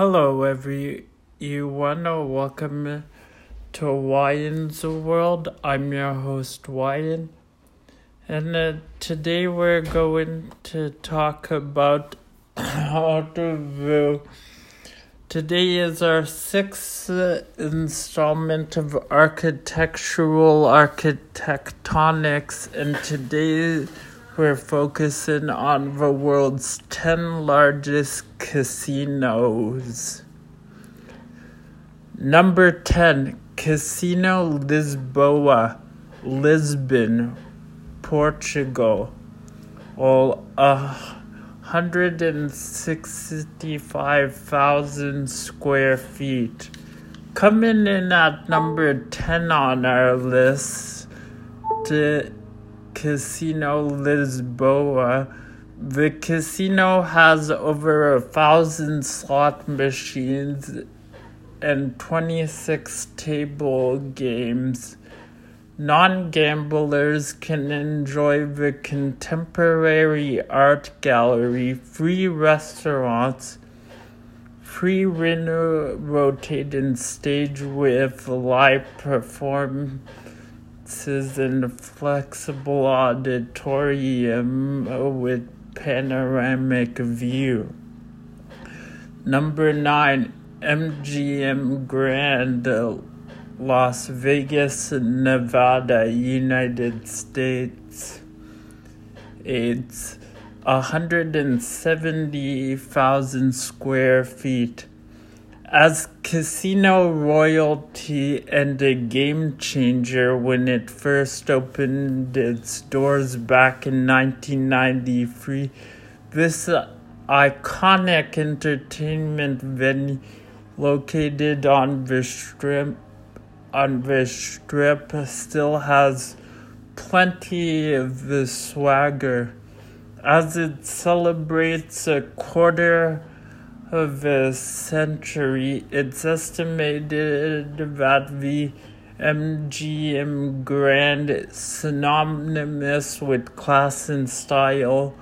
Hello, everyone. Welcome to Wyan's World. I'm your host, Wyan. And uh, today we're going to talk about how to view. Today is our sixth installment of architectural architectonics, and today we're focusing on the world's 10 largest casinos. Number 10, Casino Lisboa, Lisbon, Portugal. All uh, 165,000 square feet. Coming in at number 10 on our list. To Casino Lisboa. The casino has over a thousand slot machines and 26 table games. Non gamblers can enjoy the contemporary art gallery, free restaurants, free rotating stage with live performance and a flexible auditorium with panoramic view. Number nine, MGM Grand, Las Vegas, Nevada, United States. It's 170,000 square feet as casino royalty and a game changer when it first opened its doors back in 1993. This iconic entertainment venue located on the strip on the strip still has plenty of the swagger as it celebrates a quarter of a century, it's estimated that the MGM Grand, synonymous with class and style,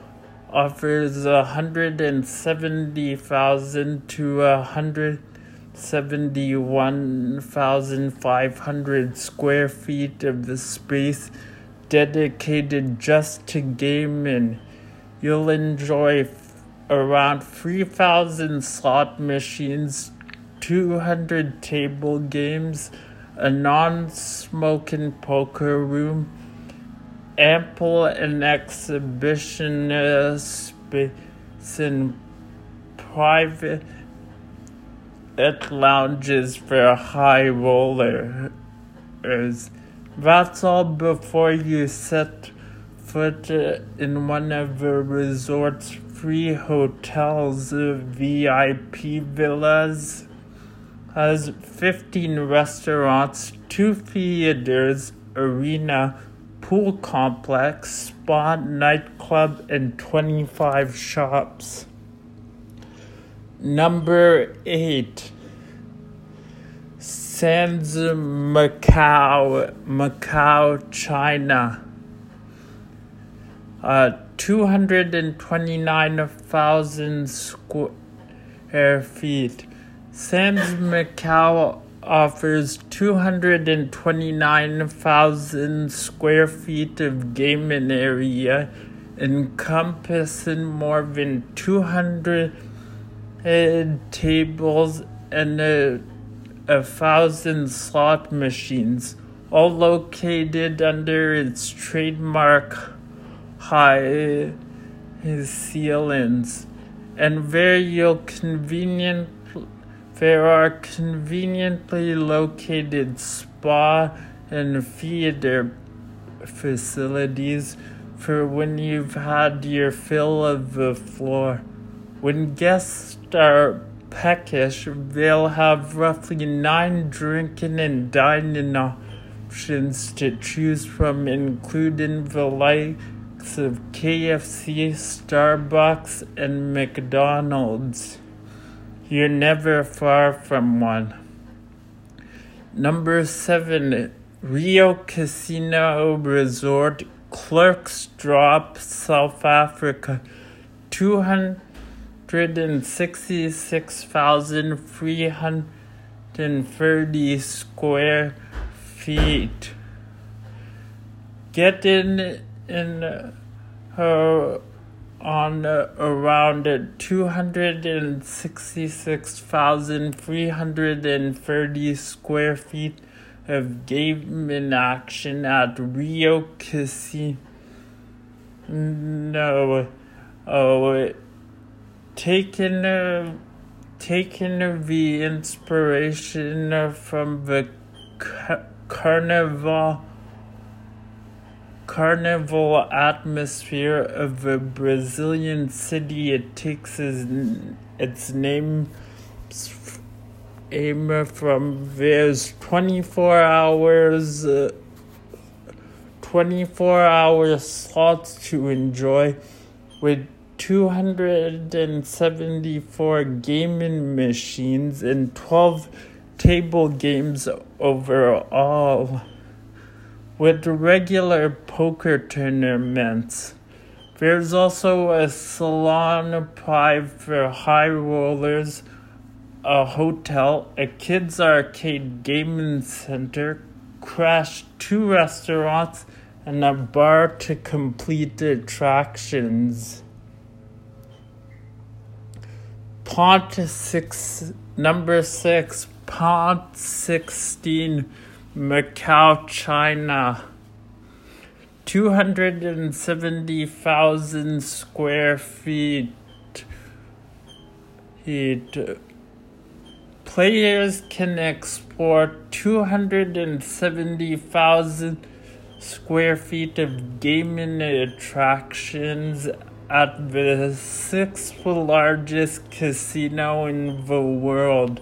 offers 170,000 to 171,500 square feet of the space dedicated just to gaming. You'll enjoy around 3,000 slot machines, 200 table games, a non smoking poker room, ample and exhibition space, and private lounges for high rollers. That's all before you set foot in one of the resort's free hotels, VIP villas, has 15 restaurants, two theaters, arena, pool complex, spa, nightclub, and 25 shops. Number 8 Sands Macau, Macau, China. Uh, 229,000 square uh, feet. Sands Macau offers 229,000 square feet of gaming area encompassing more than 200 uh, tables and a, a thousand slot machines, all located under its trademark high ceilings, and you'll convenient there are conveniently located spa and theater facilities for when you've had your fill of the floor. When guests are peckish, they'll have roughly nine drinking and dining options to choose from, including the likes of KFC, Starbucks, and McDonald's. You're never far from one. Number seven, Rio Casino Resort, Klerksdorp, South Africa. 266,330 square feet. Get in in her on uh, around 266,330 square feet of gaming action at Rio Casino. No, oh, taking uh, taking the inspiration from the ca- carnival carnival atmosphere of a Brazilian city. It takes its, name from there's 24 hours uh, 24 hour slots to enjoy with 274 gaming machines and 12 table games overall with regular poker tournaments. There's also a salon pie for high rollers, a hotel, a kids arcade gaming center, crash two restaurants, and a bar to complete the attractions. Pont six number six, Pont sixteen Macau, China. 270,000 square feet. Heat. Players can explore 270,000 square feet of gaming attractions at the sixth largest casino in the world.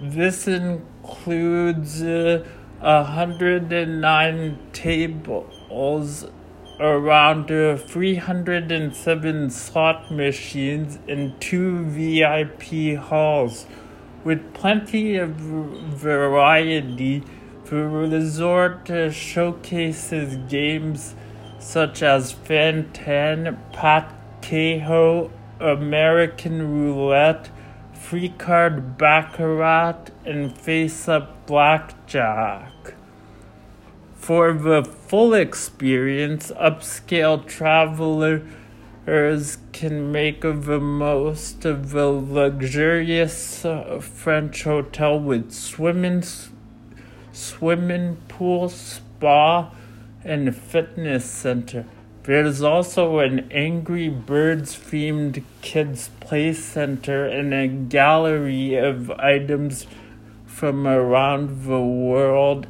This includes uh, 109 tables, around uh, 307 slot machines, and two VIP halls. With plenty of variety, the resort uh, showcases games such as Fan-Tan, Pat Cajo, American Roulette, free card baccarat, and face up blackjack. For the full experience, upscale travelers can make the most of the luxurious uh, French hotel with swimming, swimming pool, spa, and fitness center. There's also an Angry Birds themed kids play center and a gallery of items from around the world.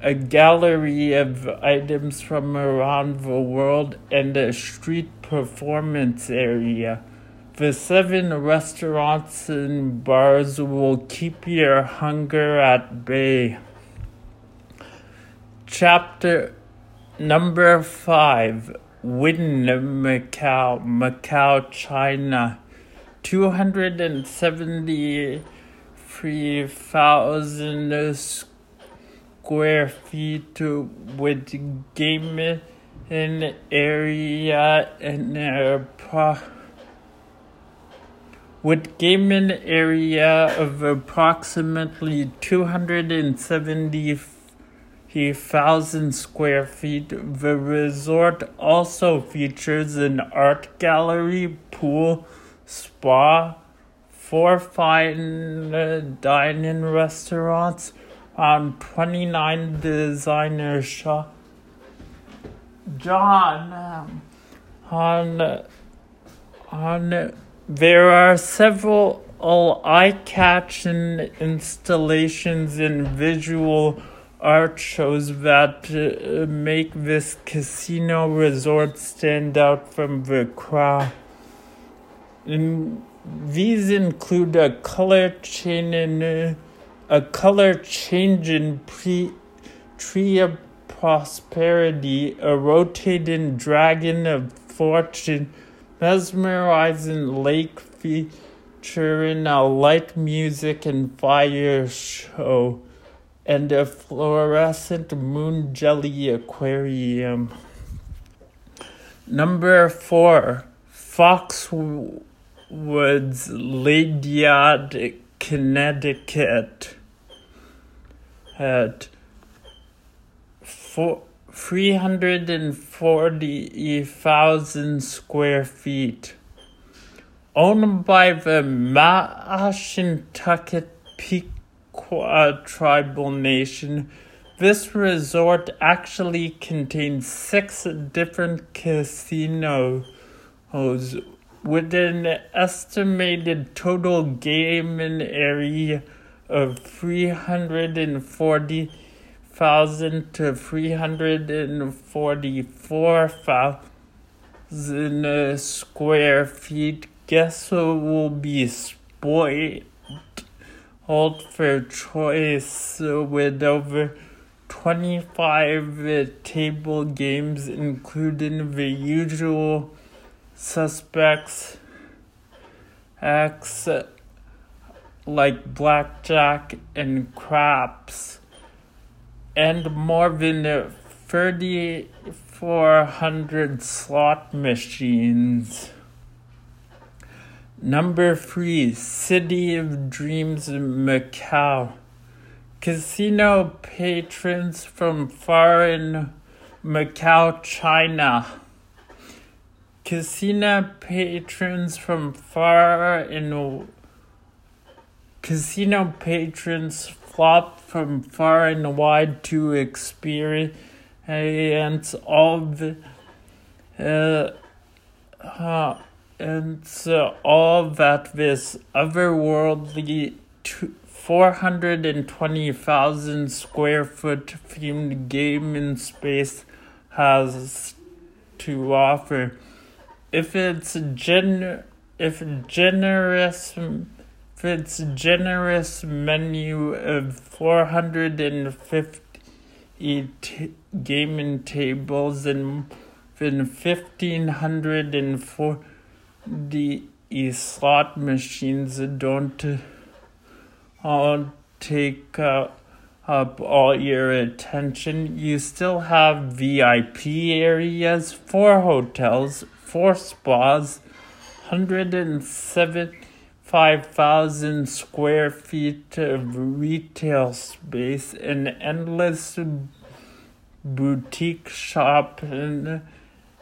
A gallery of items from around the world and a street performance area. The seven restaurants and bars will keep your hunger at bay. Chapter Number five, Witten, Macau, Macau, China, 273,000 square feet with gaming area and a pro- with gaming area of approximately 275 50,000 square feet, the resort also features an art gallery, pool, spa, four fine dining restaurants, and 29 designer shops. John, on, on, there are several eye-catching installations and visual art shows that uh, make this casino resort stand out from the crowd. And these include a color chain and uh, a color change in pre- tree of prosperity, a rotating dragon of fortune, mesmerizing lake featuring a light music and fire show and a fluorescent moon jelly aquarium. Number four, Foxwoods, Ledyard, Connecticut at four, 340,000 square feet. Owned by the Mashantucket Pequot uh, Tribal Nation, this resort actually contains six different casinos with an estimated total gaming area of 340,000 to 344,000 uh, square feet. Guests will be spoiled for choice with over 25 table games, including the usual suspects, acts like blackjack and craps, and more than 3,400 slot machines. Number three, City of Dreams Macau. Casino patrons from foreign Macau, China. Casino patrons from far and casino patrons flock from far and wide to experience all the uh, uh, and uh, all that this otherworldly 420,000 square foot themed gaming space has to offer. If it's gen if generous if its generous menu of 450 t- gaming tables and then 1540 slot machines don't all take uh, up all your attention. You still have VIP areas, four hotels, four spas, 175,000 square feet of retail space, an endless boutique shop, and,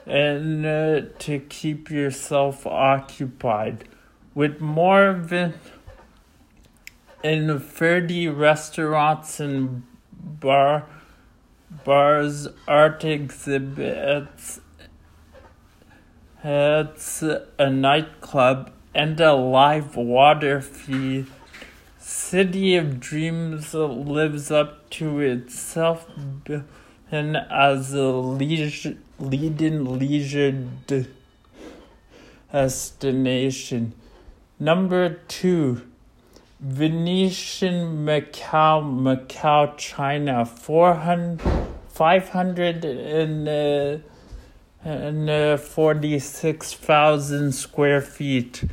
and uh, to keep yourself occupied. With more than in 30 restaurants and bar bars, art exhibits, it's a nightclub and a live water feed. City of Dreams lives up to itself and as a leisure, leading leisure destination. Number two, Venetian Macau, Macau, China, 400, 500 and, uh, and uh, 46,000 square feet.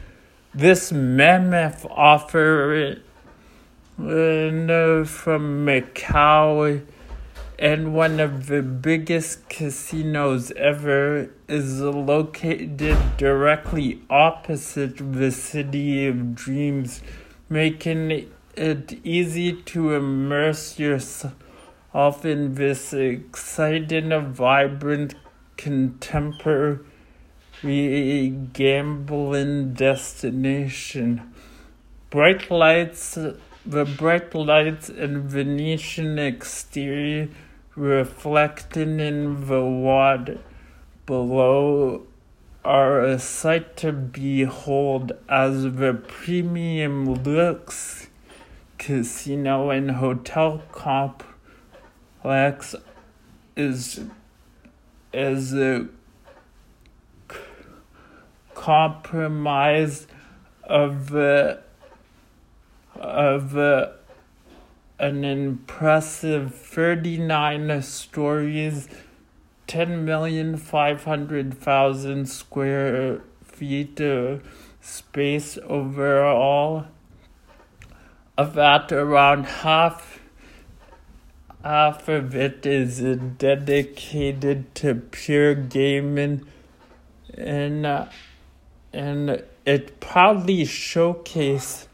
This mammoth offer uh, from Macau and one of the biggest casinos ever is located directly opposite the City of Dreams making it easy to immerse yourself in this exciting, and vibrant, contemporary gambling destination. Bright lights, the bright lights and Venetian exterior reflecting in the water below are a sight to behold as the premium lux casino and hotel complex is is a compromise of uh, of uh, an impressive 39 stories 10,500,000 square feet of space overall. Of that, around half half of it is dedicated to pure gaming and uh, and it proudly showcases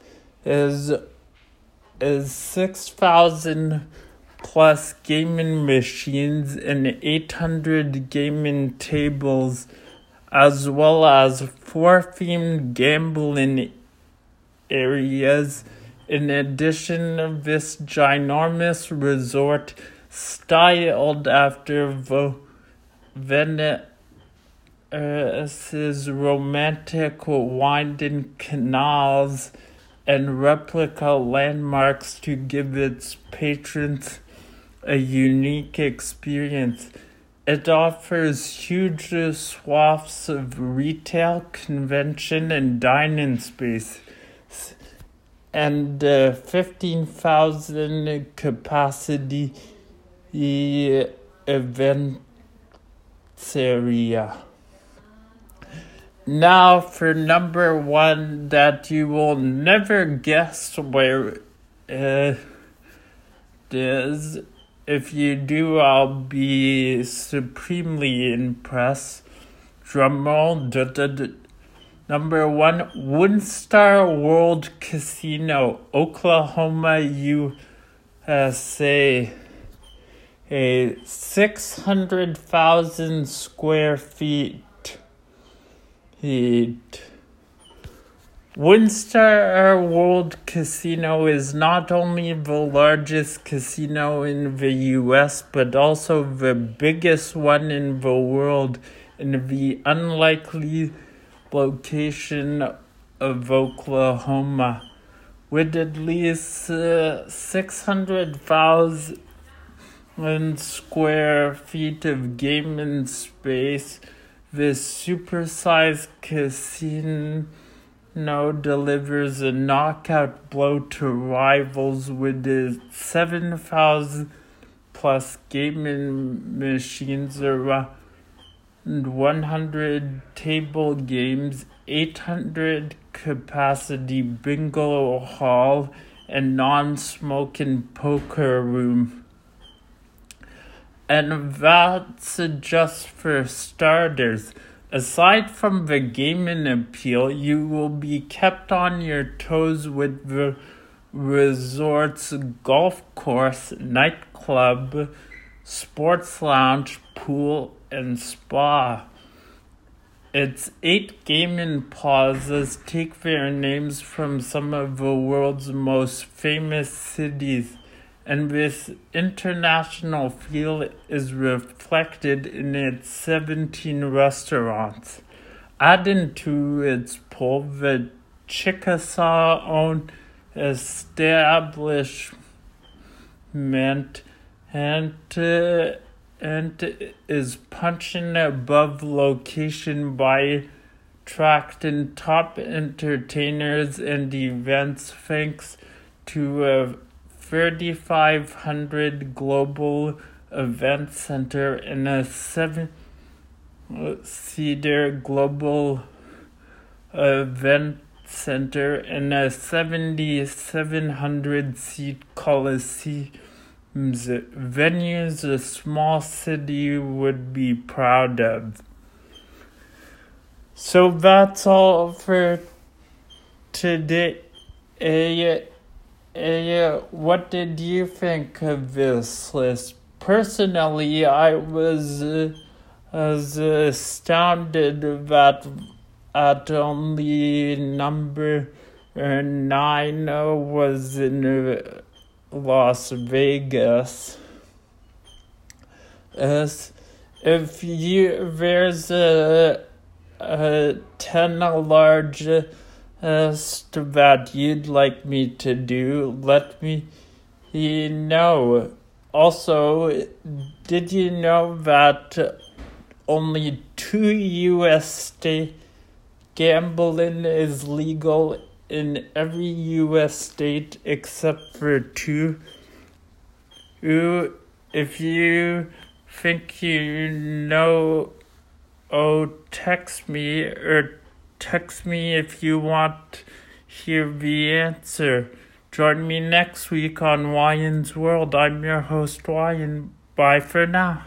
is is 6,000 plus gaming machines and 800 gaming tables, as well as four themed gambling areas. In addition, this ginormous resort, styled after Venice's romantic winding canals, and replica landmarks to give its patrons a unique experience. It offers huge swaths of retail, convention, and dining space, and uh, 15,000 capacity event area. Now for number one that you will never guess where it is. If you do, I'll be supremely impressed. Drumroll. Number one, WinStar World Casino, Oklahoma, USA. A 600,000 square feet Heat. WinStar World Casino is not only the largest casino in the US, but also the biggest one in the world in the unlikely location of Oklahoma. With at least uh, 600,000 square feet of gaming space, this supersized casino delivers a knockout blow to rivals with its 7,000 plus gaming machines around 100 table games, 800 capacity bingo hall, and non smoking poker room. And that's just for starters. Aside from the gaming appeal, you will be kept on your toes with the resort's golf course, nightclub, sports lounge, pool, and spa. Its eight gaming plazas take their names from some of the world's most famous cities and this international feel is reflected in its 17 restaurants. Adding to its pull, the Chickasaw owned establishment and, uh, and is punching above location by attracting top entertainers and events thanks to a 3,500 global event center and a seven seater global event center and a 7,700 seat coliseum venues a small city would be proud of. So that's all for today. Uh, what did you think of this list? Personally, I was, uh, was astounded that at only number nine was in Las Vegas. As if you there's a, a ten large as to that you'd like me to do, let me know. Also, did you know that only two U.S. state gambling is legal in every U.S. state except for two? If you think you know, oh, text me or Text me if you want hear the answer. Join me next week on Wyans World. I'm your host, Wyan. Bye for now.